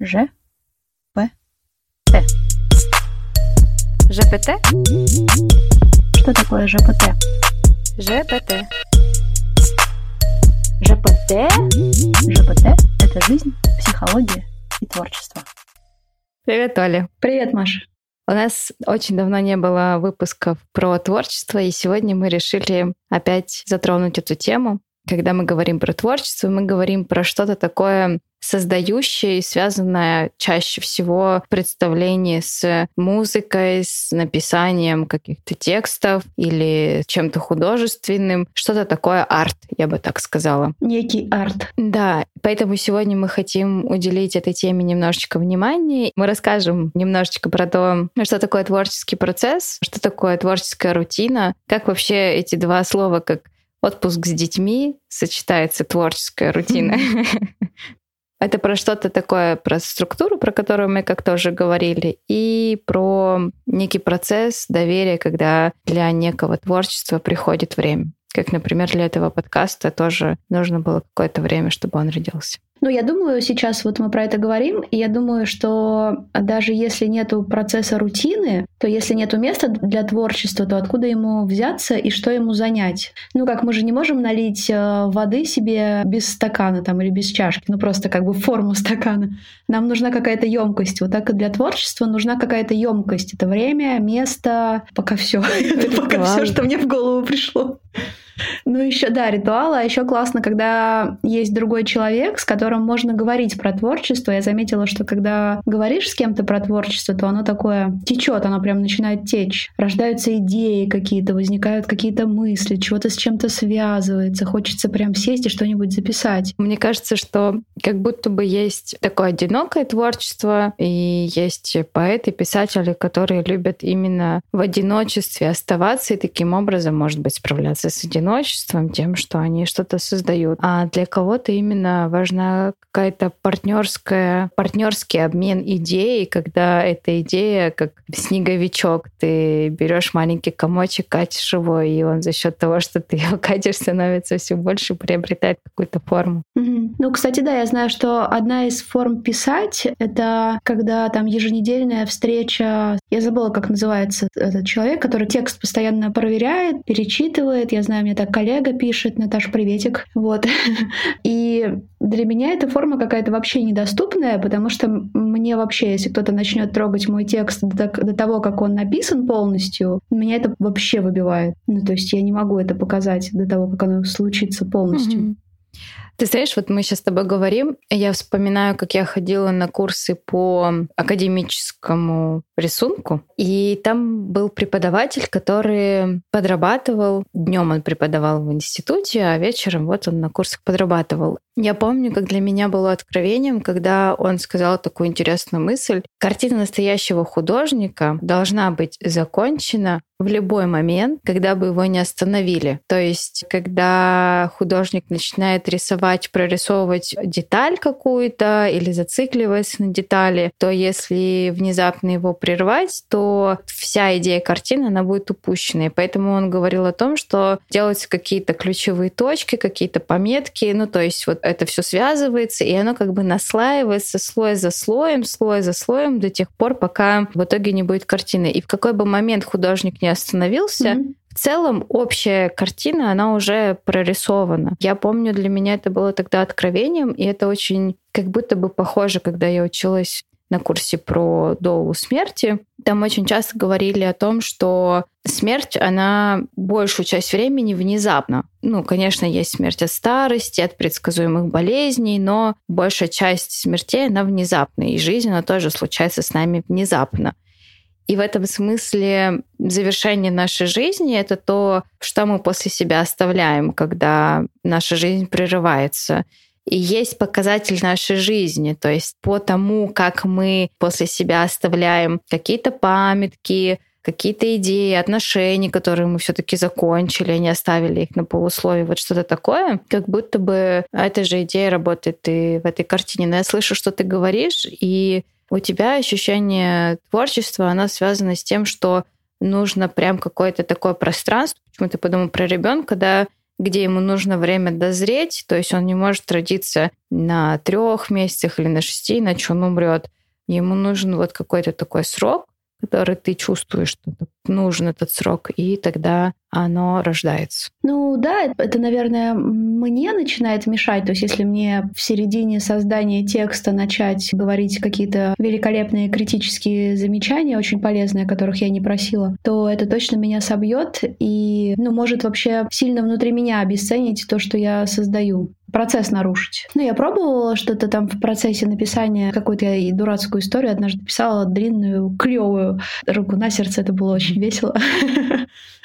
Ж. П. Т. ЖПТ? Что такое ЖПТ? ЖПТ. ЖПТ? ЖПТ – это жизнь, психология и творчество. Привет, Оля. Привет, Маша. У нас очень давно не было выпусков про творчество, и сегодня мы решили опять затронуть эту тему. Когда мы говорим про творчество, мы говорим про что-то такое создающее и связанное чаще всего в представлении с музыкой, с написанием каких-то текстов или чем-то художественным. Что-то такое арт, я бы так сказала. Некий арт. Да, поэтому сегодня мы хотим уделить этой теме немножечко внимания. Мы расскажем немножечко про то, что такое творческий процесс, что такое творческая рутина, как вообще эти два слова, как отпуск с детьми, сочетается творческая рутина. Это про что-то такое, про структуру, про которую мы как-то уже говорили, и про некий процесс доверия, когда для некого творчества приходит время. Как, например, для этого подкаста тоже нужно было какое-то время, чтобы он родился. Ну, я думаю, сейчас вот мы про это говорим, и я думаю, что даже если нету процесса рутины, то если нету места для творчества, то откуда ему взяться и что ему занять? Ну, как мы же не можем налить э, воды себе без стакана там или без чашки, ну просто как бы форму стакана. Нам нужна какая-то емкость. Вот так и для творчества нужна какая-то емкость. Это время, место, пока все. Это пока все, что мне в голову пришло. Ну, еще, да, ритуалы. А еще классно, когда есть другой человек, с которым можно говорить про творчество. Я заметила, что когда говоришь с кем-то про творчество, то оно такое течет, оно прям начинает течь. Рождаются идеи какие-то, возникают какие-то мысли, чего-то с чем-то связывается. Хочется прям сесть и что-нибудь записать. Мне кажется, что как будто бы есть такое одинокое творчество, и есть поэты, писатели, которые любят именно в одиночестве оставаться и таким образом, может быть, справляться с одиночеством одиночеством, тем, что они что-то создают. А для кого-то именно важна какая-то партнерская, партнерский обмен идеей, когда эта идея как снеговичок. Ты берешь маленький комочек, катишь его, и он за счет того, что ты его катишь, становится все больше, приобретает какую-то форму. Mm-hmm. Ну, кстати, да, я знаю, что одна из форм писать — это когда там еженедельная встреча, я забыла, как называется этот человек, который текст постоянно проверяет, перечитывает. Я знаю, мне так коллега пишет, Наташа, приветик. Вот. И для меня эта форма какая-то вообще недоступная, потому что мне вообще, если кто-то начнет трогать мой текст до того, как он написан полностью, меня это вообще выбивает. Ну, то есть я не могу это показать до того, как оно случится полностью. Mm-hmm. Ты знаешь, вот мы сейчас с тобой говорим, я вспоминаю, как я ходила на курсы по академическому рисунку, и там был преподаватель, который подрабатывал. Днем он преподавал в институте, а вечером вот он на курсах подрабатывал. Я помню, как для меня было откровением, когда он сказал такую интересную мысль. Картина настоящего художника должна быть закончена в любой момент, когда бы его не остановили. То есть, когда художник начинает рисовать, прорисовывать деталь какую-то или зацикливаясь на детали, то если внезапно его прервать, то вся идея картины, она будет упущена. И поэтому он говорил о том, что делаются какие-то ключевые точки, какие-то пометки, ну, то есть вот это все связывается, и оно как бы наслаивается слой за слоем, слой за слоем до тех пор, пока в итоге не будет картины. И в какой бы момент художник не остановился, mm-hmm. В целом общая картина, она уже прорисована. Я помню, для меня это было тогда откровением, и это очень как будто бы похоже, когда я училась на курсе про долу смерти. Там очень часто говорили о том, что смерть, она большую часть времени внезапно. Ну, конечно, есть смерть от старости, от предсказуемых болезней, но большая часть смертей, она внезапная, и жизнь, она тоже случается с нами внезапно. И в этом смысле завершение нашей жизни — это то, что мы после себя оставляем, когда наша жизнь прерывается. И есть показатель нашей жизни, то есть по тому, как мы после себя оставляем какие-то памятки, какие-то идеи, отношения, которые мы все-таки закончили, а не оставили их на полусловие, вот что-то такое, как будто бы эта же идея работает и в этой картине. Но я слышу, что ты говоришь, и у тебя ощущение творчества, оно связано с тем, что нужно прям какое-то такое пространство. Почему ты подумал про ребенка, да, где ему нужно время дозреть, то есть он не может родиться на трех месяцах или на шести, иначе он умрет. Ему нужен вот какой-то такой срок, который ты чувствуешь, что нужен этот срок, и тогда оно рождается. Ну да, это, наверное, мне начинает мешать. То есть если мне в середине создания текста начать говорить какие-то великолепные критические замечания, очень полезные, которых я не просила, то это точно меня собьет и, ну, может вообще сильно внутри меня обесценить то, что я создаю процесс нарушить. Ну, я пробовала что-то там в процессе написания какой-то дурацкую историю. Однажды писала длинную, клевую руку на сердце. Это было очень весело.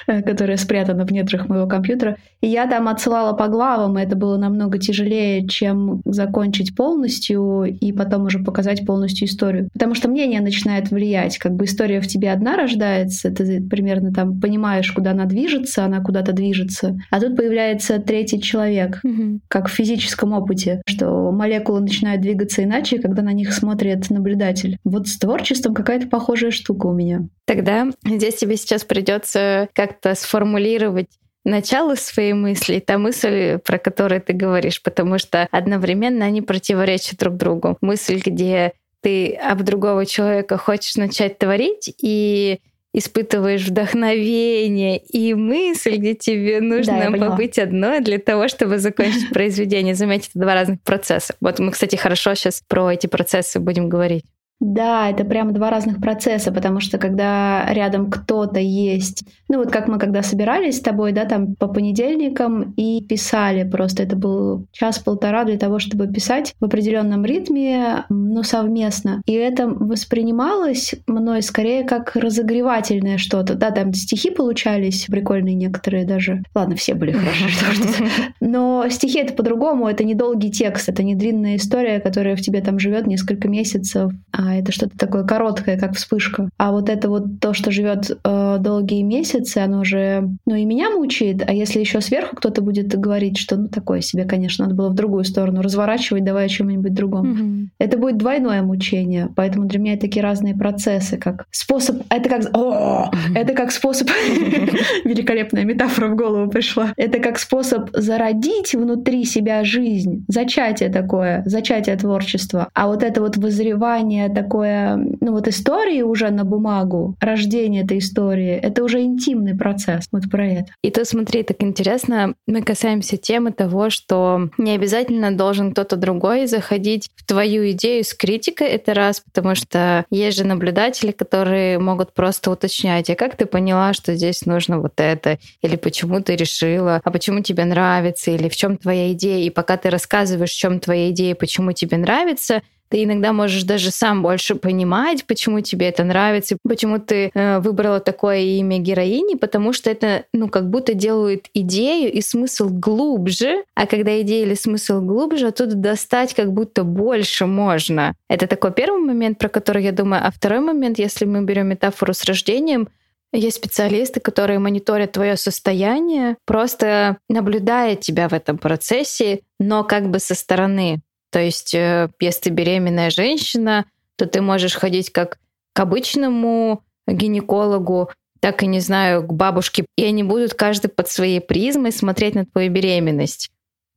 которая спрятана в недрах моего компьютера. И я там отсылала по главам, и это было намного тяжелее, чем закончить полностью и потом уже показать полностью историю. Потому что мнение начинает влиять. Как бы история в тебе одна рождается, ты примерно там понимаешь, куда она движется, она куда-то движется. А тут появляется третий человек, как в физическом опыте, что молекулы начинают двигаться иначе, когда на них смотрит наблюдатель. Вот с творчеством какая-то похожая штука у меня. Тогда здесь тебе сейчас придется как-то сформулировать начало своей мысли, та мысль, про которую ты говоришь, потому что одновременно они противоречат друг другу. Мысль, где ты об другого человека хочешь начать творить и испытываешь вдохновение и мысль, где тебе нужно да, побыть одной для того, чтобы закончить произведение. Заметьте, это два разных процесса. Вот мы, кстати, хорошо сейчас про эти процессы будем говорить. Да, это прямо два разных процесса, потому что когда рядом кто-то есть, ну вот как мы когда собирались с тобой, да, там по понедельникам и писали просто, это был час-полтора для того, чтобы писать в определенном ритме, ну совместно. И это воспринималось мной скорее как разогревательное что-то, да, там стихи получались прикольные некоторые даже. Ладно, все были хорошие, что Но стихи это по-другому, это не долгий текст, это не длинная история, которая в тебе там живет несколько месяцев, а а это что-то такое короткое, как вспышка. А вот это вот то, что живет э, долгие месяцы, оно же, ну и меня мучает. А если еще сверху кто-то будет говорить, что ну такое себе, конечно, надо было в другую сторону разворачивать, давай о чем-нибудь другом. Mm-hmm. Это будет двойное мучение. Поэтому для меня это такие разные процессы, как способ. Это как, о, это как способ. Великолепная метафора в голову пришла. Это как способ зародить внутри себя жизнь, зачатие такое, зачатие творчества. А вот это вот вызревание такое, ну вот истории уже на бумагу, рождение этой истории, это уже интимный процесс. Вот про это. И то смотри, так интересно, мы касаемся темы того, что не обязательно должен кто-то другой заходить в твою идею с критикой, это раз, потому что есть же наблюдатели, которые могут просто уточнять, а как ты поняла, что здесь нужно вот это, или почему ты решила, а почему тебе нравится, или в чем твоя идея, и пока ты рассказываешь, в чем твоя идея, почему тебе нравится, ты иногда можешь даже сам больше понимать, почему тебе это нравится, почему ты э, выбрала такое имя героини, потому что это, ну, как будто делают идею и смысл глубже, а когда идея или смысл глубже, оттуда достать как будто больше можно. Это такой первый момент, про который я думаю. А второй момент, если мы берем метафору с рождением, есть специалисты, которые мониторят твое состояние, просто наблюдая тебя в этом процессе, но как бы со стороны. То есть, э, если ты беременная женщина, то ты можешь ходить как к обычному гинекологу, так и, не знаю, к бабушке. И они будут каждый под своей призмой смотреть на твою беременность.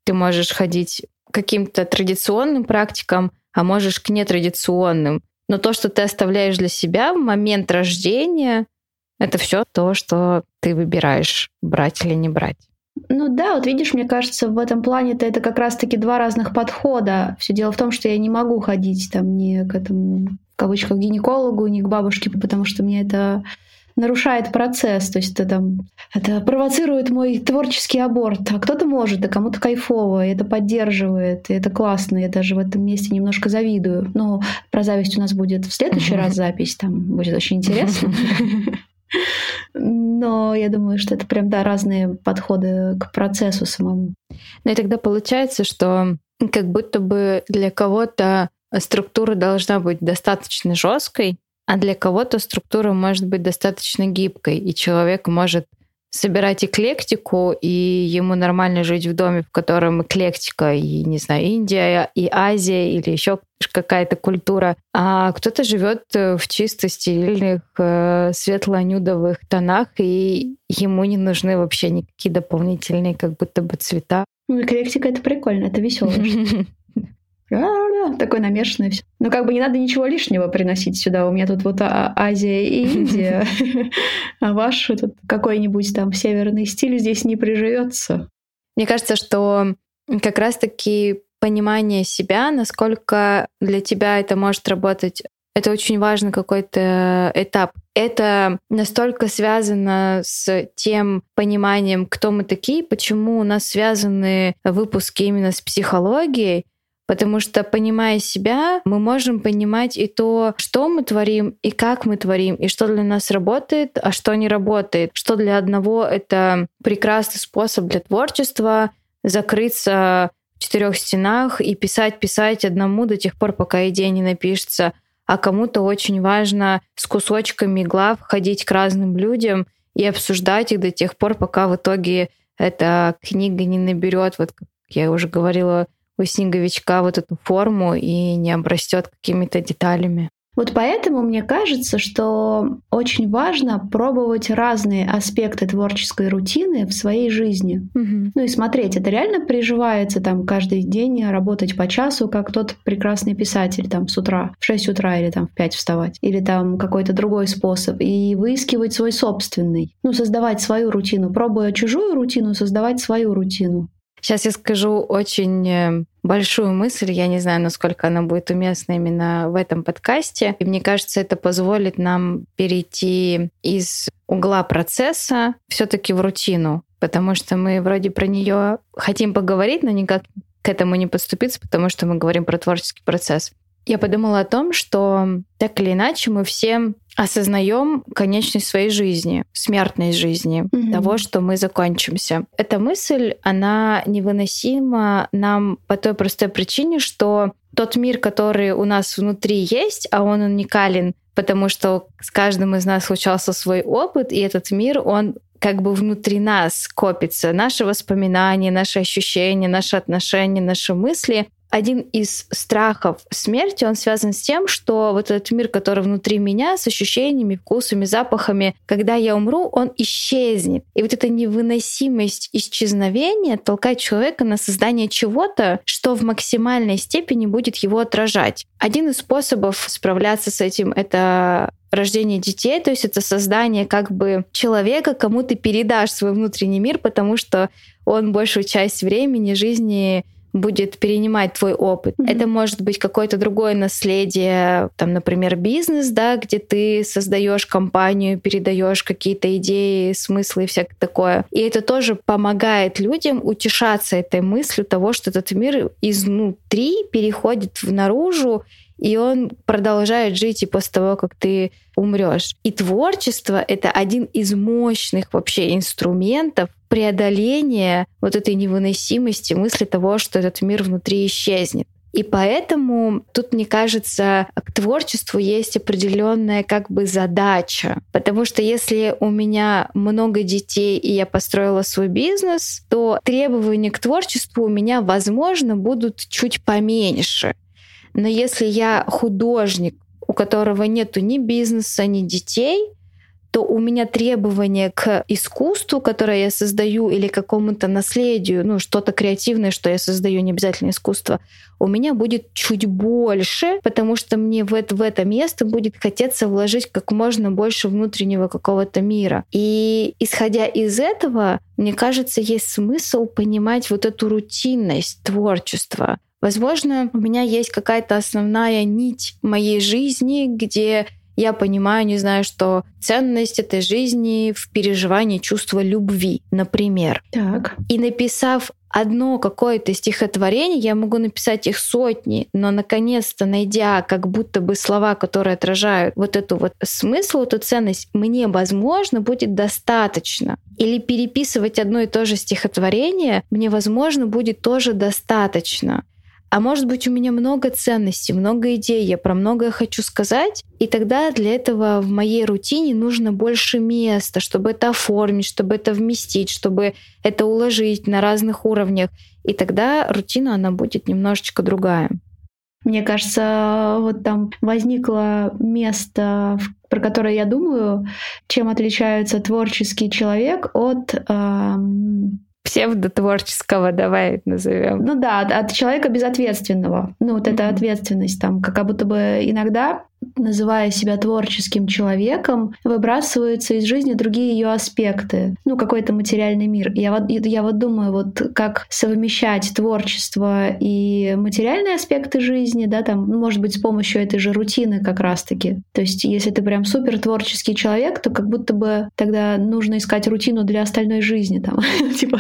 Ты можешь ходить к каким-то традиционным практикам, а можешь к нетрадиционным. Но то, что ты оставляешь для себя в момент рождения, это все то, что ты выбираешь, брать или не брать. Ну да, вот видишь, мне кажется, в этом плане-то это как раз-таки два разных подхода. Все дело в том, что я не могу ходить там ни к этому, в кавычках, гинекологу, ни к бабушке, потому что мне это нарушает процесс, то есть это там это провоцирует мой творческий аборт, а кто-то может, а кому-то кайфово, и это поддерживает, и это классно, я даже в этом месте немножко завидую. Но про зависть у нас будет в следующий раз запись, там будет очень интересно. Но я думаю, что это прям, да, разные подходы к процессу самому. Ну и тогда получается, что как будто бы для кого-то структура должна быть достаточно жесткой, а для кого-то структура может быть достаточно гибкой, и человек может собирать эклектику, и ему нормально жить в доме, в котором эклектика, и, не знаю, Индия, и Азия, или еще какая-то культура. А кто-то живет э, в чисто стильных, э, светло-нюдовых тонах, и ему не нужны вообще никакие дополнительные как будто бы цвета. Ну, эклектика — это прикольно, это весело. такой намешанный все. Но как бы не надо ничего лишнего приносить сюда. У меня тут вот а, Азия и Индия, а ваш тут какой-нибудь там северный стиль здесь не приживется. Мне кажется, что как раз-таки понимание себя, насколько для тебя это может работать, это очень важный какой-то этап. Это настолько связано с тем пониманием, кто мы такие, почему у нас связаны выпуски именно с психологией, Потому что, понимая себя, мы можем понимать и то, что мы творим, и как мы творим, и что для нас работает, а что не работает. Что для одного это прекрасный способ для творчества закрыться в четырех стенах и писать, писать одному до тех пор, пока идея не напишется. А кому-то очень важно с кусочками глав ходить к разным людям и обсуждать их до тех пор, пока в итоге эта книга не наберет, вот как я уже говорила, у снеговичка вот эту форму и не обрастет какими-то деталями. Вот поэтому мне кажется, что очень важно пробовать разные аспекты творческой рутины в своей жизни. Угу. Ну и смотреть, это реально приживается там каждый день работать по часу, как тот прекрасный писатель там с утра, в 6 утра или там в 5 вставать, или там какой-то другой способ, и выискивать свой собственный. Ну, создавать свою рутину, пробуя чужую рутину, создавать свою рутину. Сейчас я скажу очень э, большую мысль, я не знаю, насколько она будет уместна именно в этом подкасте. И мне кажется, это позволит нам перейти из угла процесса все-таки в рутину, потому что мы вроде про нее хотим поговорить, но никак к этому не подступиться, потому что мы говорим про творческий процесс. Я подумала о том, что так или иначе мы все осознаем конечность своей жизни, смертной жизни, mm-hmm. того, что мы закончимся. Эта мысль, она невыносима нам по той простой причине, что тот мир, который у нас внутри есть, а он уникален, потому что с каждым из нас случался свой опыт, и этот мир, он как бы внутри нас копится. Наши воспоминания, наши ощущения, наши отношения, наши мысли, один из страхов смерти, он связан с тем, что вот этот мир, который внутри меня, с ощущениями, вкусами, запахами, когда я умру, он исчезнет. И вот эта невыносимость исчезновения толкает человека на создание чего-то, что в максимальной степени будет его отражать. Один из способов справляться с этим — это рождение детей, то есть это создание как бы человека, кому ты передашь свой внутренний мир, потому что он большую часть времени жизни будет перенимать твой опыт. Mm-hmm. Это может быть какое-то другое наследие, там, например, бизнес, да, где ты создаешь компанию, передаешь какие-то идеи, смыслы и всякое такое. И это тоже помогает людям утешаться этой мыслью того, что этот мир изнутри переходит в наружу, и он продолжает жить и после того, как ты умрешь. И творчество — это один из мощных вообще инструментов преодоления вот этой невыносимости мысли того, что этот мир внутри исчезнет. И поэтому тут, мне кажется, к творчеству есть определенная как бы задача. Потому что если у меня много детей и я построила свой бизнес, то требования к творчеству у меня, возможно, будут чуть поменьше. Но если я художник, у которого нету ни бизнеса, ни детей, то у меня требования к искусству, которое я создаю, или какому-то наследию, ну, что-то креативное, что я создаю, не обязательно искусство, у меня будет чуть больше, потому что мне в это, в это место будет хотеться вложить как можно больше внутреннего какого-то мира. И исходя из этого, мне кажется, есть смысл понимать вот эту рутинность творчества. Возможно, у меня есть какая-то основная нить моей жизни, где я понимаю, не знаю, что ценность этой жизни в переживании чувства любви, например. Так. И написав одно какое-то стихотворение, я могу написать их сотни, но наконец-то найдя как будто бы слова, которые отражают вот эту вот смысл, эту ценность, мне, возможно, будет достаточно. Или переписывать одно и то же стихотворение, мне, возможно, будет тоже достаточно. А может быть у меня много ценностей, много идей, я про многое хочу сказать, и тогда для этого в моей рутине нужно больше места, чтобы это оформить, чтобы это вместить, чтобы это уложить на разных уровнях. И тогда рутина, она будет немножечко другая. Мне кажется, вот там возникло место, про которое я думаю, чем отличается творческий человек от эм, псевдотворческого, давай назовем. Ну да, от, от человека безответственного. Ну вот эта ответственность там, как будто бы иногда называя себя творческим человеком, выбрасываются из жизни другие ее аспекты, ну, какой-то материальный мир. Я вот, я вот думаю, вот как совмещать творчество и материальные аспекты жизни, да, там, ну, может быть, с помощью этой же рутины как раз-таки. То есть, если ты прям супер творческий человек, то как будто бы тогда нужно искать рутину для остальной жизни, там, типа,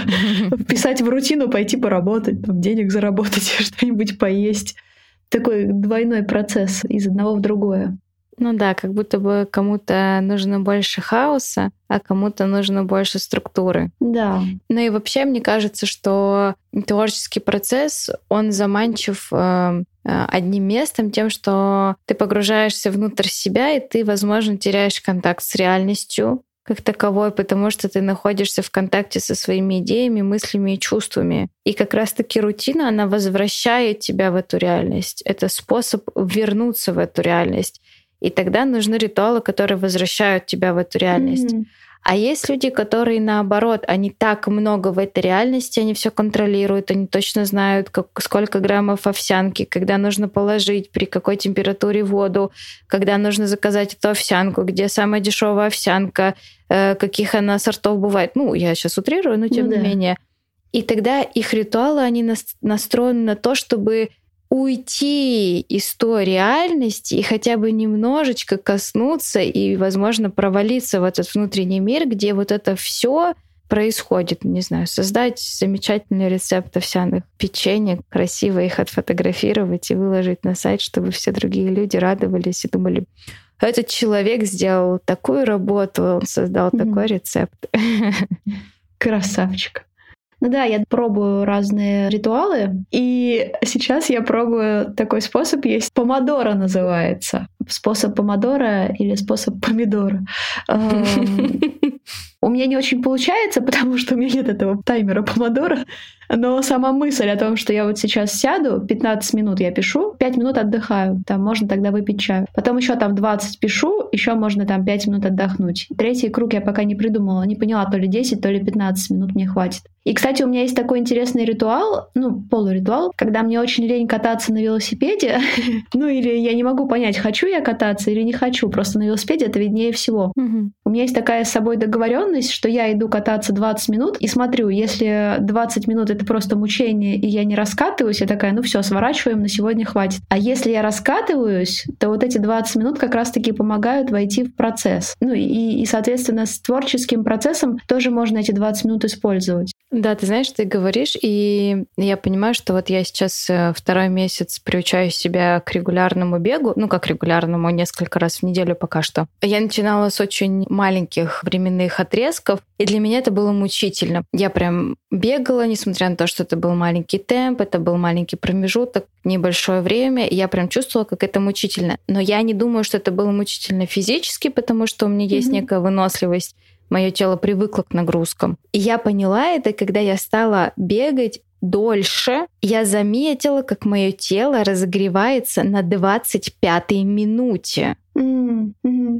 писать в рутину, пойти поработать, там, денег заработать, что-нибудь поесть такой двойной процесс из одного в другое. Ну да, как будто бы кому-то нужно больше хаоса, а кому-то нужно больше структуры. Да. Ну и вообще мне кажется, что творческий процесс, он заманчив э, э, одним местом, тем, что ты погружаешься внутрь себя, и ты, возможно, теряешь контакт с реальностью, как таковой, потому что ты находишься в контакте со своими идеями, мыслями и чувствами. И как раз-таки рутина, она возвращает тебя в эту реальность. Это способ вернуться в эту реальность. И тогда нужны ритуалы, которые возвращают тебя в эту реальность. Mm-hmm. А есть люди, которые наоборот, они так много в этой реальности, они все контролируют, они точно знают, как, сколько граммов овсянки, когда нужно положить, при какой температуре воду, когда нужно заказать эту овсянку, где самая дешевая овсянка, э, каких она сортов бывает. Ну, я сейчас утрирую, но тем ну, не да. менее. И тогда их ритуалы, они настроены на то, чтобы уйти из той реальности и хотя бы немножечко коснуться и, возможно, провалиться в этот внутренний мир, где вот это все происходит, не знаю, создать замечательный рецепт овсяных печенек, красиво их отфотографировать и выложить на сайт, чтобы все другие люди радовались и думали, этот человек сделал такую работу, он создал mm-hmm. такой рецепт. Красавчик. Ну да, я пробую разные ритуалы, и сейчас я пробую такой способ есть. Помодора называется. Способ помодора или способ помидора. Эм, у меня не очень получается, потому что у меня нет этого таймера помодора. Но сама мысль о том, что я вот сейчас сяду, 15 минут я пишу, 5 минут отдыхаю, там можно тогда выпить чаю. Потом еще там 20 пишу, еще можно там 5 минут отдохнуть. Третий круг я пока не придумала, не поняла, то ли 10, то ли 15 минут мне хватит. И, кстати, у меня есть такой интересный ритуал, ну, полуритуал, когда мне очень лень кататься на велосипеде, ну, или я не могу понять, хочу я кататься или не хочу, просто на велосипеде это виднее всего. У меня есть такая с собой договоренность, что я иду кататься 20 минут и смотрю, если 20 минут это просто мучение, и я не раскатываюсь, я такая, ну все, сворачиваем, на сегодня хватит. А если я раскатываюсь, то вот эти 20 минут как раз-таки помогают войти в процесс. Ну и, и, соответственно, с творческим процессом тоже можно эти 20 минут использовать. Да, ты знаешь, ты говоришь, и я понимаю, что вот я сейчас э, второй месяц приучаю себя к регулярному бегу, ну как регулярному, несколько раз в неделю пока что. Я начинала с очень маленьких временных отрезков, и для меня это было мучительно. Я прям бегала, несмотря на то, что это был маленький темп, это был маленький промежуток, небольшое время, и я прям чувствовала, как это мучительно. Но я не думаю, что это было мучительно физически, потому что у меня есть mm-hmm. некая выносливость мое тело привыкло к нагрузкам. И я поняла это, когда я стала бегать дольше, я заметила, как мое тело разогревается на 25 минуте.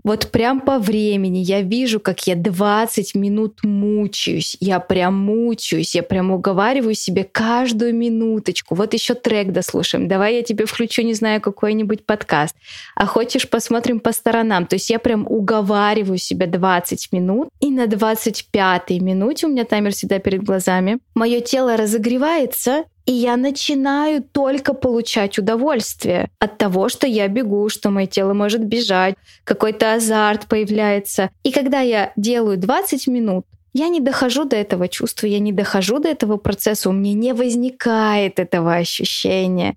Вот прям по времени я вижу, как я 20 минут мучаюсь. Я прям мучаюсь, я прям уговариваю себе каждую минуточку. Вот еще трек дослушаем. Давай я тебе включу, не знаю, какой-нибудь подкаст. А хочешь, посмотрим по сторонам. То есть я прям уговариваю себя 20 минут. И на 25 минуте, у меня таймер всегда перед глазами, мое тело разогревается, и я начинаю только получать удовольствие от того, что я бегу, что мое тело может бежать, какой-то азарт появляется. И когда я делаю 20 минут, я не дохожу до этого чувства, я не дохожу до этого процесса, у меня не возникает этого ощущения.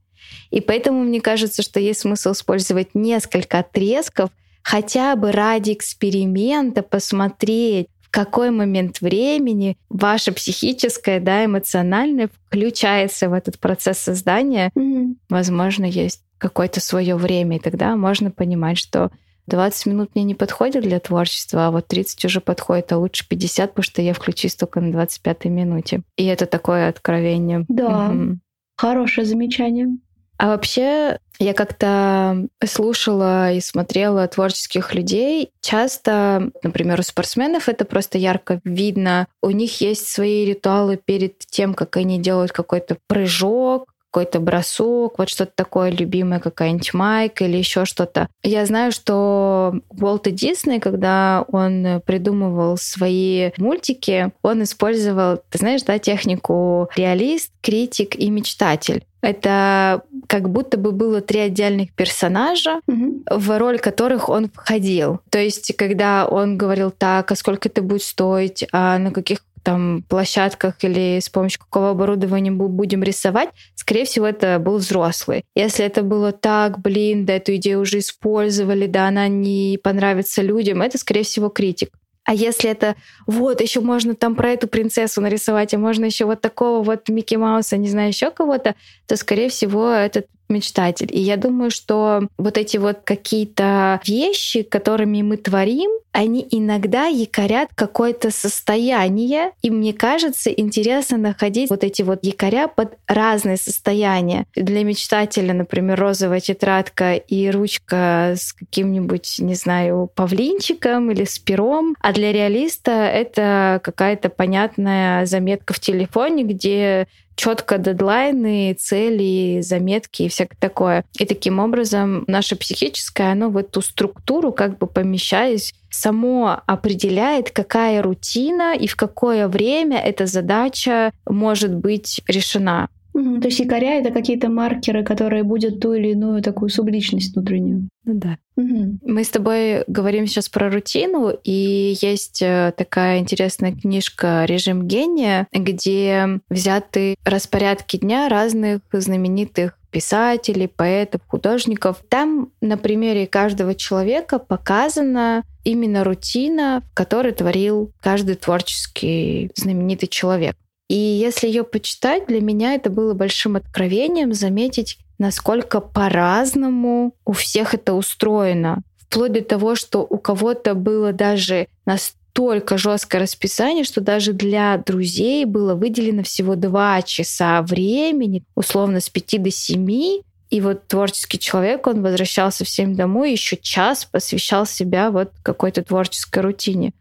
И поэтому мне кажется, что есть смысл использовать несколько отрезков, хотя бы ради эксперимента посмотреть, какой момент времени ваше психическое, да, эмоциональное включается в этот процесс создания. Mm-hmm. Возможно, есть какое-то свое время, и тогда можно понимать, что 20 минут мне не подходит для творчества, а вот 30 уже подходит, а лучше 50, потому что я включусь только на 25 минуте. И это такое откровение. Да, угу. хорошее замечание. А вообще, я как-то слушала и смотрела творческих людей. Часто, например, у спортсменов это просто ярко видно. У них есть свои ритуалы перед тем, как они делают какой-то прыжок, какой-то бросок, вот что-то такое любимое, какая-нибудь майка или еще что-то. Я знаю, что Уолт Дисней, когда он придумывал свои мультики, он использовал, ты знаешь, да, технику реалист, критик и мечтатель. Это как будто бы было три отдельных персонажа, угу. в роль которых он входил. То есть, когда он говорил так, а сколько это будет стоить, а на каких там площадках или с помощью какого оборудования будем рисовать, скорее всего, это был взрослый. Если это было так, блин, да эту идею уже использовали, да она не понравится людям, это, скорее всего, критик. А если это вот еще можно там про эту принцессу нарисовать, а можно еще вот такого вот Микки Мауса, не знаю, еще кого-то, то, скорее всего, этот мечтатель. И я думаю, что вот эти вот какие-то вещи, которыми мы творим, они иногда якорят какое-то состояние. И мне кажется, интересно находить вот эти вот якоря под разные состояния. Для мечтателя, например, розовая тетрадка и ручка с каким-нибудь, не знаю, павлинчиком или с пером. А для реалиста это какая-то понятная заметка в телефоне, где четко дедлайны, цели, заметки и всякое такое. И таким образом наше психическое, оно в эту структуру, как бы помещаясь, само определяет, какая рутина и в какое время эта задача может быть решена. Угу, то есть якоря — это какие-то маркеры, которые будут ту или иную такую субличность внутреннюю. Ну да. Угу. Мы с тобой говорим сейчас про рутину, и есть э, такая интересная книжка «Режим гения», где взяты распорядки дня разных знаменитых писателей, поэтов, художников. Там на примере каждого человека показана именно рутина, в которой творил каждый творческий знаменитый человек. И если ее почитать, для меня это было большим откровением заметить, насколько по-разному у всех это устроено. Вплоть до того, что у кого-то было даже настолько жесткое расписание, что даже для друзей было выделено всего два часа времени, условно с 5 до 7, и вот творческий человек, он возвращался в 7 домой, еще час посвящал себя вот какой-то творческой рутине.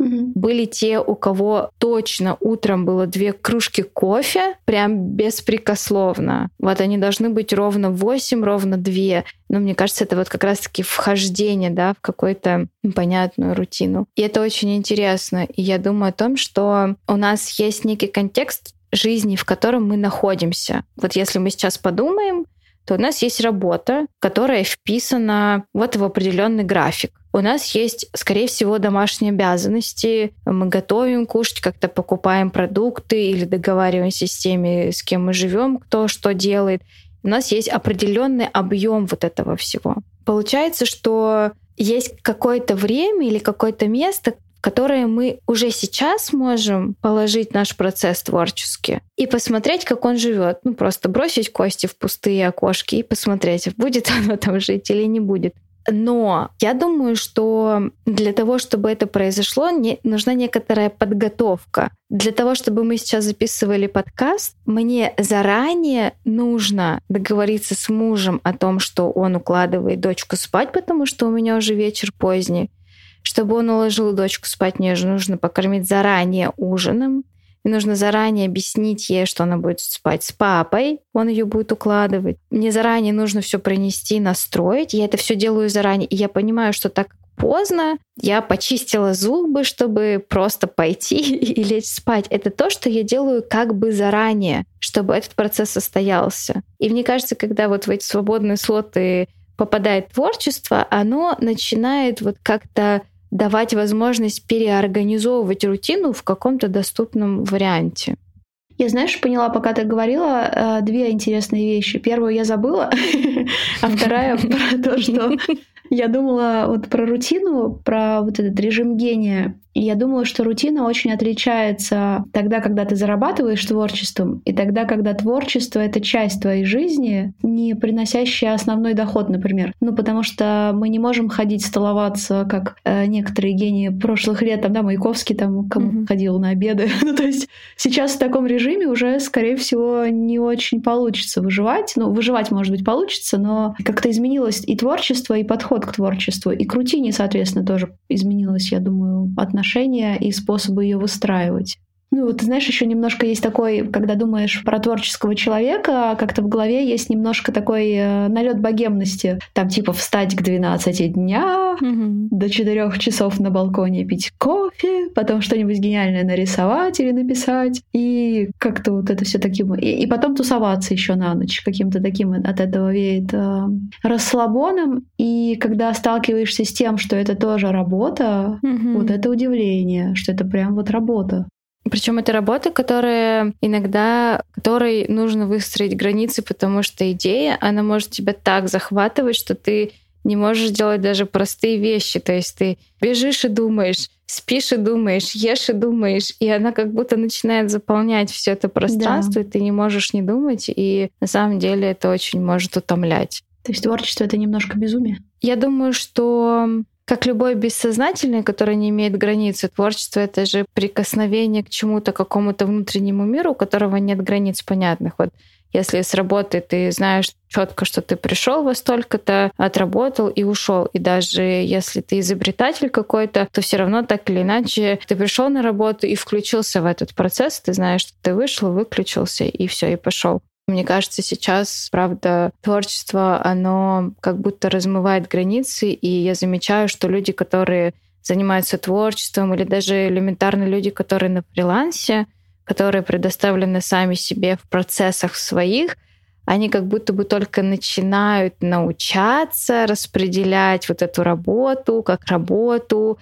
Угу. Были те, у кого точно утром было две кружки кофе, прям беспрекословно. Вот они должны быть ровно 8, ровно 2. Но мне кажется, это вот как раз-таки вхождение да, в какую-то понятную рутину. И это очень интересно. И я думаю о том, что у нас есть некий контекст жизни, в котором мы находимся. Вот если мы сейчас подумаем, то у нас есть работа, которая вписана вот в определенный график. У нас есть, скорее всего, домашние обязанности. Мы готовим кушать, как-то покупаем продукты или договариваемся с теми, с кем мы живем, кто что делает. У нас есть определенный объем вот этого всего. Получается, что есть какое-то время или какое-то место, которое мы уже сейчас можем положить наш процесс творческий и посмотреть, как он живет. Ну, просто бросить кости в пустые окошки и посмотреть, будет оно там жить или не будет. Но я думаю, что для того, чтобы это произошло, не, нужна некоторая подготовка. Для того, чтобы мы сейчас записывали подкаст, мне заранее нужно договориться с мужем о том, что он укладывает дочку спать, потому что у меня уже вечер поздний. Чтобы он уложил дочку спать, мне же нужно покормить заранее ужином. И нужно заранее объяснить ей, что она будет спать с папой, он ее будет укладывать. Мне заранее нужно все пронести, настроить. Я это все делаю заранее. И я понимаю, что так поздно, я почистила зубы, чтобы просто пойти и лечь спать. Это то, что я делаю как бы заранее, чтобы этот процесс состоялся. И мне кажется, когда вот в эти свободные слоты попадает творчество, оно начинает вот как-то давать возможность переорганизовывать рутину в каком-то доступном варианте. Я, знаешь, поняла, пока ты говорила, э, две интересные вещи. Первую я забыла, а вторая про то, что я думала вот про рутину, про вот этот режим гения. И я думаю, что рутина очень отличается тогда, когда ты зарабатываешь творчеством, и тогда, когда творчество — это часть твоей жизни, не приносящая основной доход, например. Ну, потому что мы не можем ходить столоваться, как э, некоторые гении прошлых лет, там, да, Маяковский там кому mm-hmm. ходил на обеды. ну, то есть сейчас в таком режиме уже, скорее всего, не очень получится выживать. Ну, выживать, может быть, получится, но как-то изменилось и творчество, и подход к творчеству, и к рутине, соответственно, тоже изменилось, я думаю, отношение и способы ее выстраивать. Ну, вот, знаешь, еще немножко есть такой, когда думаешь про творческого человека, как-то в голове есть немножко такой э, налет богемности. Там типа встать к 12 дня, mm-hmm. до 4 часов на балконе пить кофе, потом что-нибудь гениальное нарисовать или написать. И как-то вот это все таким... И, и потом тусоваться еще на ночь. Каким-то таким от этого веет э, расслабоном. И когда сталкиваешься с тем, что это тоже работа, mm-hmm. вот это удивление, что это прям вот работа. Причем это работа, которая иногда, которой нужно выстроить границы, потому что идея, она может тебя так захватывать, что ты не можешь делать даже простые вещи. То есть ты бежишь и думаешь, спишь и думаешь, ешь и думаешь, и она как будто начинает заполнять все это пространство, да. и ты не можешь не думать, и на самом деле это очень может утомлять. То есть творчество — это немножко безумие? Я думаю, что как любое бессознательное, которое не имеет границы, творчество — это же прикосновение к чему-то, какому-то внутреннему миру, у которого нет границ понятных. Вот если с работы ты знаешь четко, что ты пришел во столько-то, отработал и ушел. И даже если ты изобретатель какой-то, то все равно так или иначе ты пришел на работу и включился в этот процесс, ты знаешь, что ты вышел, выключился и все, и пошел. Мне кажется, сейчас, правда, творчество, оно как будто размывает границы, и я замечаю, что люди, которые занимаются творчеством, или даже элементарно люди, которые на фрилансе, которые предоставлены сами себе в процессах своих, они как будто бы только начинают научаться распределять вот эту работу как работу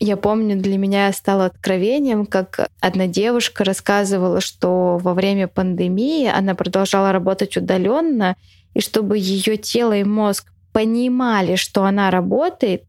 я помню, для меня стало откровением, как одна девушка рассказывала, что во время пандемии она продолжала работать удаленно, и чтобы ее тело и мозг понимали, что она работает,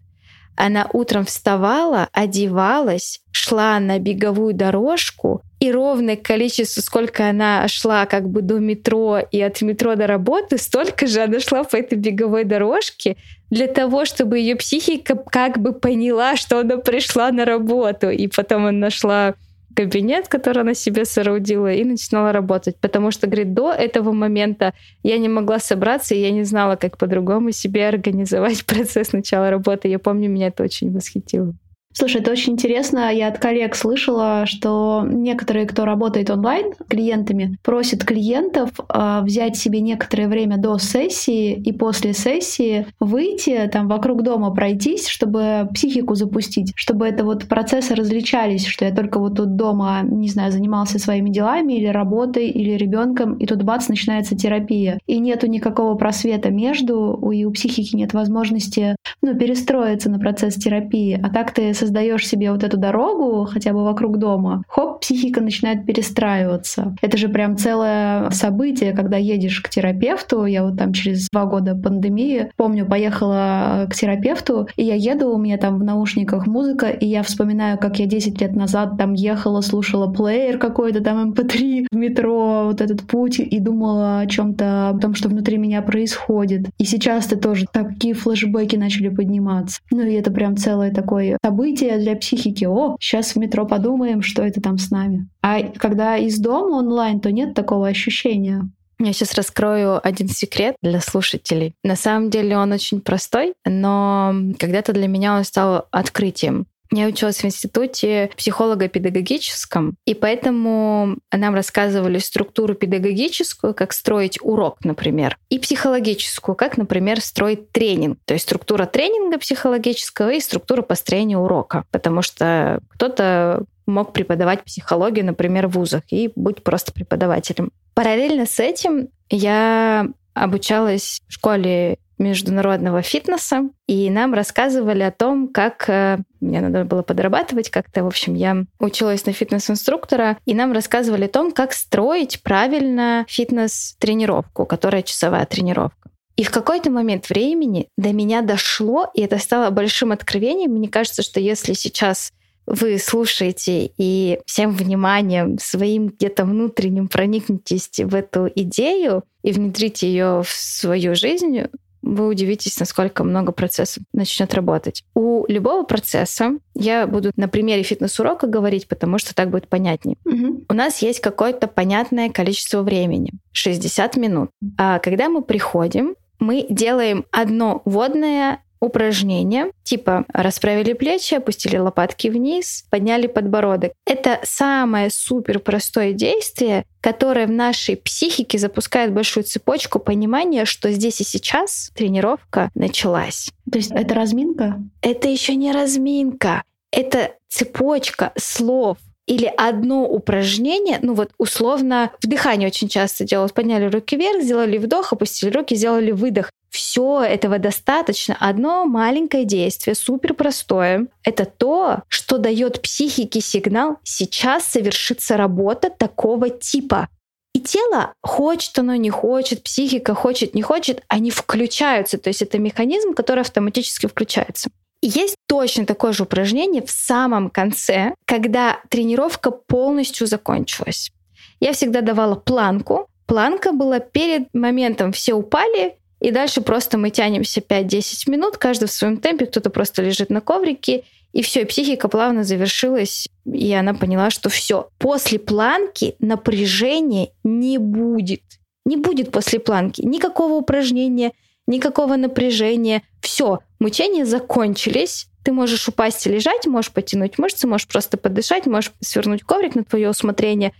она утром вставала, одевалась, шла на беговую дорожку, и ровное количество, сколько она шла как бы до метро и от метро до работы, столько же она шла по этой беговой дорожке для того, чтобы ее психика как бы поняла, что она пришла на работу. И потом она нашла кабинет, который она себе соорудила, и начинала работать. Потому что, говорит, до этого момента я не могла собраться, и я не знала, как по-другому себе организовать процесс начала работы. Я помню, меня это очень восхитило. Слушай, это очень интересно. Я от коллег слышала, что некоторые, кто работает онлайн клиентами, просят клиентов э, взять себе некоторое время до сессии и после сессии выйти там вокруг дома пройтись, чтобы психику запустить, чтобы это вот процессы различались, что я только вот тут дома, не знаю, занимался своими делами или работой, или ребенком, и тут бац, начинается терапия. И нету никакого просвета между, и у психики нет возможности ну, перестроиться на процесс терапии. А так ты создаешь себе вот эту дорогу хотя бы вокруг дома, хоп, психика начинает перестраиваться. Это же прям целое событие, когда едешь к терапевту. Я вот там через два года пандемии, помню, поехала к терапевту, и я еду, у меня там в наушниках музыка, и я вспоминаю, как я 10 лет назад там ехала, слушала плеер какой-то там MP3 эм в метро, вот этот путь, и думала о чем-то, о том, что внутри меня происходит. И сейчас-то тоже такие флешбеки начали подниматься. Ну и это прям целое такое событие, событие для психики. О, сейчас в метро подумаем, что это там с нами. А когда из дома онлайн, то нет такого ощущения. Я сейчас раскрою один секрет для слушателей. На самом деле он очень простой, но когда-то для меня он стал открытием. Я училась в институте психолого-педагогическом, и поэтому нам рассказывали структуру педагогическую, как строить урок, например, и психологическую, как, например, строить тренинг. То есть структура тренинга психологического и структура построения урока. Потому что кто-то мог преподавать психологию, например, в вузах и быть просто преподавателем. Параллельно с этим я обучалась в школе международного фитнеса, и нам рассказывали о том, как э, мне надо было подрабатывать как-то. В общем, я училась на фитнес-инструктора, и нам рассказывали о том, как строить правильно фитнес-тренировку, которая часовая тренировка. И в какой-то момент времени до меня дошло, и это стало большим откровением. Мне кажется, что если сейчас вы слушаете и всем вниманием своим где-то внутренним проникнетесь в эту идею и внедрите ее в свою жизнь, вы удивитесь, насколько много процессов начнет работать. У любого процесса, я буду на примере фитнес-урока говорить, потому что так будет понятнее. Угу. У нас есть какое-то понятное количество времени, 60 минут. А когда мы приходим, мы делаем одно водное упражнения, типа расправили плечи, опустили лопатки вниз, подняли подбородок. Это самое супер простое действие, которое в нашей психике запускает большую цепочку понимания, что здесь и сейчас тренировка началась. То есть это разминка? Это еще не разминка. Это цепочка слов, или одно упражнение, ну вот условно в дыхании очень часто делают, подняли руки вверх, сделали вдох, опустили руки, сделали выдох. Все этого достаточно. Одно маленькое действие, супер простое, это то, что дает психике сигнал, сейчас совершится работа такого типа. И тело хочет, оно не хочет, психика хочет, не хочет, они включаются. То есть это механизм, который автоматически включается. Есть точно такое же упражнение в самом конце, когда тренировка полностью закончилась. Я всегда давала планку. Планка была перед моментом все упали, и дальше просто мы тянемся 5-10 минут, каждый в своем темпе, кто-то просто лежит на коврике, и все, и психика плавно завершилась, и она поняла, что все. После планки напряжения не будет. Не будет после планки никакого упражнения, никакого напряжения. Все, мучения закончились. Ты можешь упасть и лежать, можешь потянуть мышцы, можешь просто подышать, можешь свернуть коврик на твое усмотрение.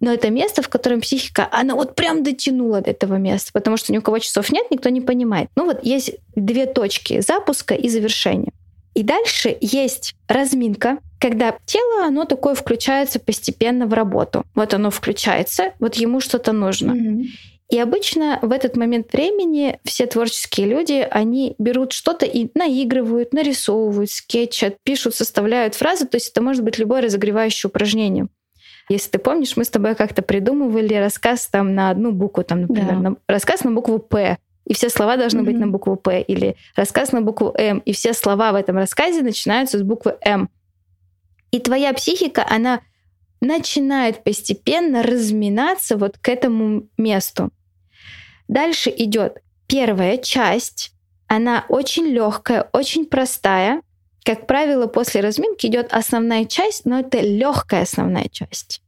Но это место, в котором психика, она вот прям дотянула до этого места, потому что ни у кого часов нет, никто не понимает. Ну вот есть две точки запуска и завершения. И дальше есть разминка, когда тело, оно такое включается постепенно в работу. Вот оно включается, вот ему что-то нужно. Mm-hmm. И обычно в этот момент времени все творческие люди, они берут что-то и наигрывают, нарисовывают, скетчат, пишут, составляют фразы. То есть это может быть любое разогревающее упражнение. Если ты помнишь, мы с тобой как-то придумывали рассказ там на одну букву, там, например, да. на, рассказ на букву П, и все слова должны mm-hmm. быть на букву П, или рассказ на букву М, и все слова в этом рассказе начинаются с буквы М. И твоя психика, она начинает постепенно разминаться вот к этому месту. Дальше идет первая часть. Она очень легкая, очень простая. Как правило, после разминки идет основная часть, но это легкая основная часть.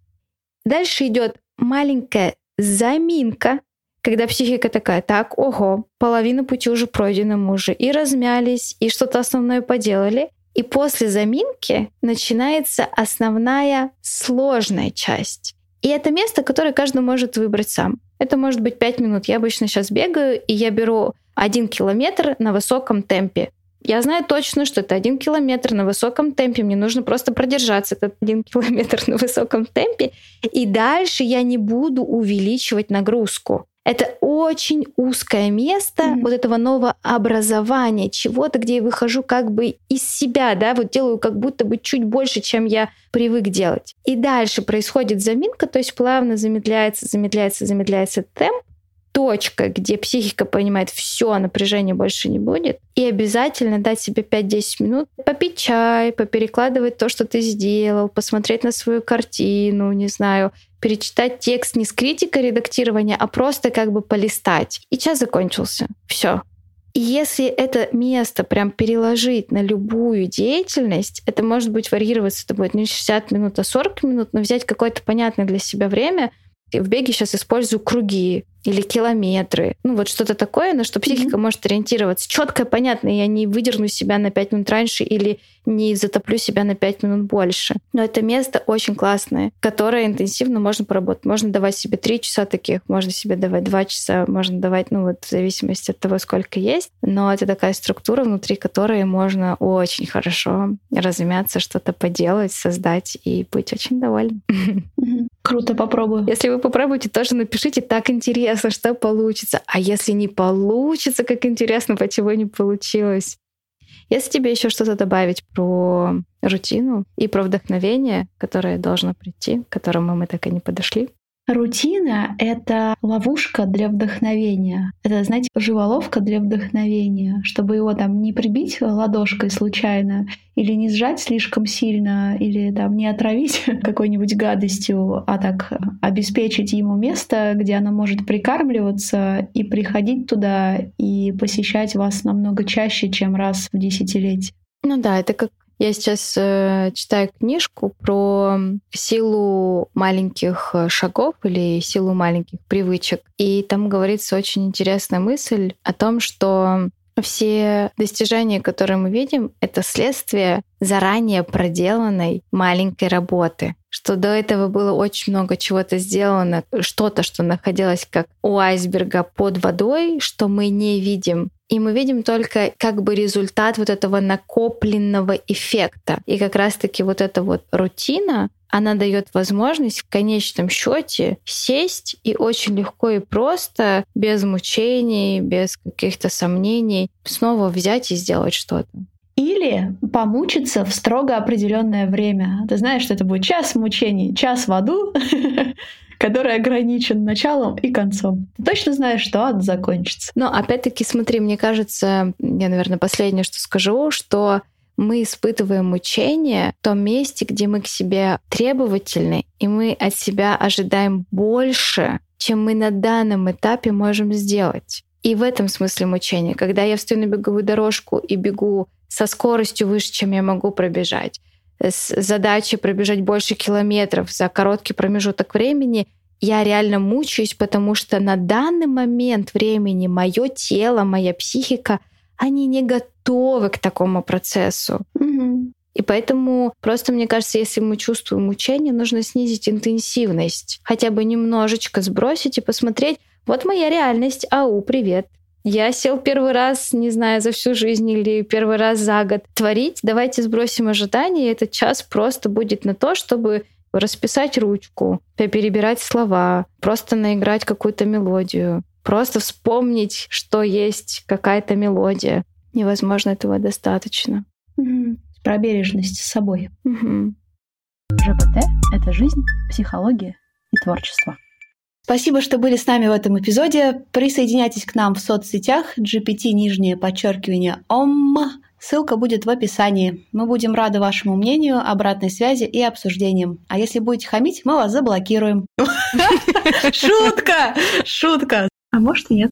Дальше идет маленькая заминка, когда психика такая, так, ого, половина пути уже пройдена, мы и размялись, и что-то основное поделали. И после заминки начинается основная сложная часть. И это место, которое каждый может выбрать сам. Это может быть 5 минут. Я обычно сейчас бегаю, и я беру один километр на высоком темпе. Я знаю точно, что это один километр на высоком темпе. Мне нужно просто продержаться этот один километр на высоком темпе. И дальше я не буду увеличивать нагрузку. Это очень узкое место mm-hmm. вот этого нового образования, чего-то, где я выхожу как бы из себя, да, вот делаю как будто бы чуть больше, чем я привык делать. И дальше происходит заминка, то есть плавно замедляется, замедляется, замедляется темп, точка, где психика понимает, все, напряжения больше не будет. И обязательно дать себе 5-10 минут попить чай, поперекладывать то, что ты сделал, посмотреть на свою картину, не знаю, перечитать текст не с критикой редактирования, а просто как бы полистать. И час закончился. Все. И если это место прям переложить на любую деятельность, это может быть варьироваться, это будет не 60 минут, а 40 минут, но взять какое-то понятное для себя время. В беге сейчас использую круги, или километры. Ну, вот что-то такое, на что психика mm-hmm. может ориентироваться. Четко, понятно, я не выдерну себя на 5 минут раньше или не затоплю себя на 5 минут больше. Но это место очень классное, которое интенсивно можно поработать. Можно давать себе 3 часа таких, можно себе давать 2 часа, можно давать, ну, вот в зависимости от того, сколько есть. Но это такая структура, внутри которой можно очень хорошо разумяться, что-то поделать, создать и быть очень довольным. Круто, попробую. Если вы попробуете, тоже напишите, так интересно, что получится. А если не получится, как интересно, почему не получилось. Если тебе еще что-то добавить про рутину и про вдохновение, которое должно прийти, к которому мы так и не подошли. Рутина — это ловушка для вдохновения. Это, знаете, живоловка для вдохновения, чтобы его там не прибить ладошкой случайно или не сжать слишком сильно, или там не отравить какой-нибудь гадостью, а так обеспечить ему место, где оно может прикармливаться и приходить туда и посещать вас намного чаще, чем раз в десятилетие. Ну да, это как я сейчас э, читаю книжку про силу маленьких э, шагов или силу маленьких привычек. И там говорится очень интересная мысль о том, что все достижения, которые мы видим, это следствие заранее проделанной маленькой работы. Что до этого было очень много чего-то сделано, что-то, что находилось как у айсберга под водой, что мы не видим и мы видим только как бы результат вот этого накопленного эффекта. И как раз-таки вот эта вот рутина, она дает возможность в конечном счете сесть и очень легко и просто, без мучений, без каких-то сомнений, снова взять и сделать что-то. Или помучиться в строго определенное время. Ты знаешь, что это будет час мучений, час в аду, который ограничен началом и концом. Ты точно знаешь, что ад закончится. Но опять-таки, смотри, мне кажется, я, наверное, последнее, что скажу, что мы испытываем мучение в том месте, где мы к себе требовательны, и мы от себя ожидаем больше, чем мы на данном этапе можем сделать. И в этом смысле мучения. Когда я встаю на беговую дорожку и бегу со скоростью выше, чем я могу пробежать, с задачей пробежать больше километров за короткий промежуток времени, я реально мучаюсь, потому что на данный момент времени мое тело, моя психика, они не готовы к такому процессу. Угу. И поэтому просто мне кажется, если мы чувствуем мучение, нужно снизить интенсивность, хотя бы немножечко сбросить и посмотреть, вот моя реальность, ау, привет, я сел первый раз, не знаю, за всю жизнь или первый раз за год творить. Давайте сбросим ожидания, и этот час просто будет на то, чтобы расписать ручку, перебирать слова, просто наиграть какую-то мелодию, просто вспомнить, что есть какая-то мелодия. Невозможно этого достаточно. Угу. Про бережность с собой. Угу. ЖПТ — это жизнь, психология и творчество. Спасибо, что были с нами в этом эпизоде. Присоединяйтесь к нам в соцсетях GPT нижнее подчеркивание ОМ. Ссылка будет в описании. Мы будем рады вашему мнению, обратной связи и обсуждениям. А если будете хамить, мы вас заблокируем. Шутка! Шутка! А может и нет.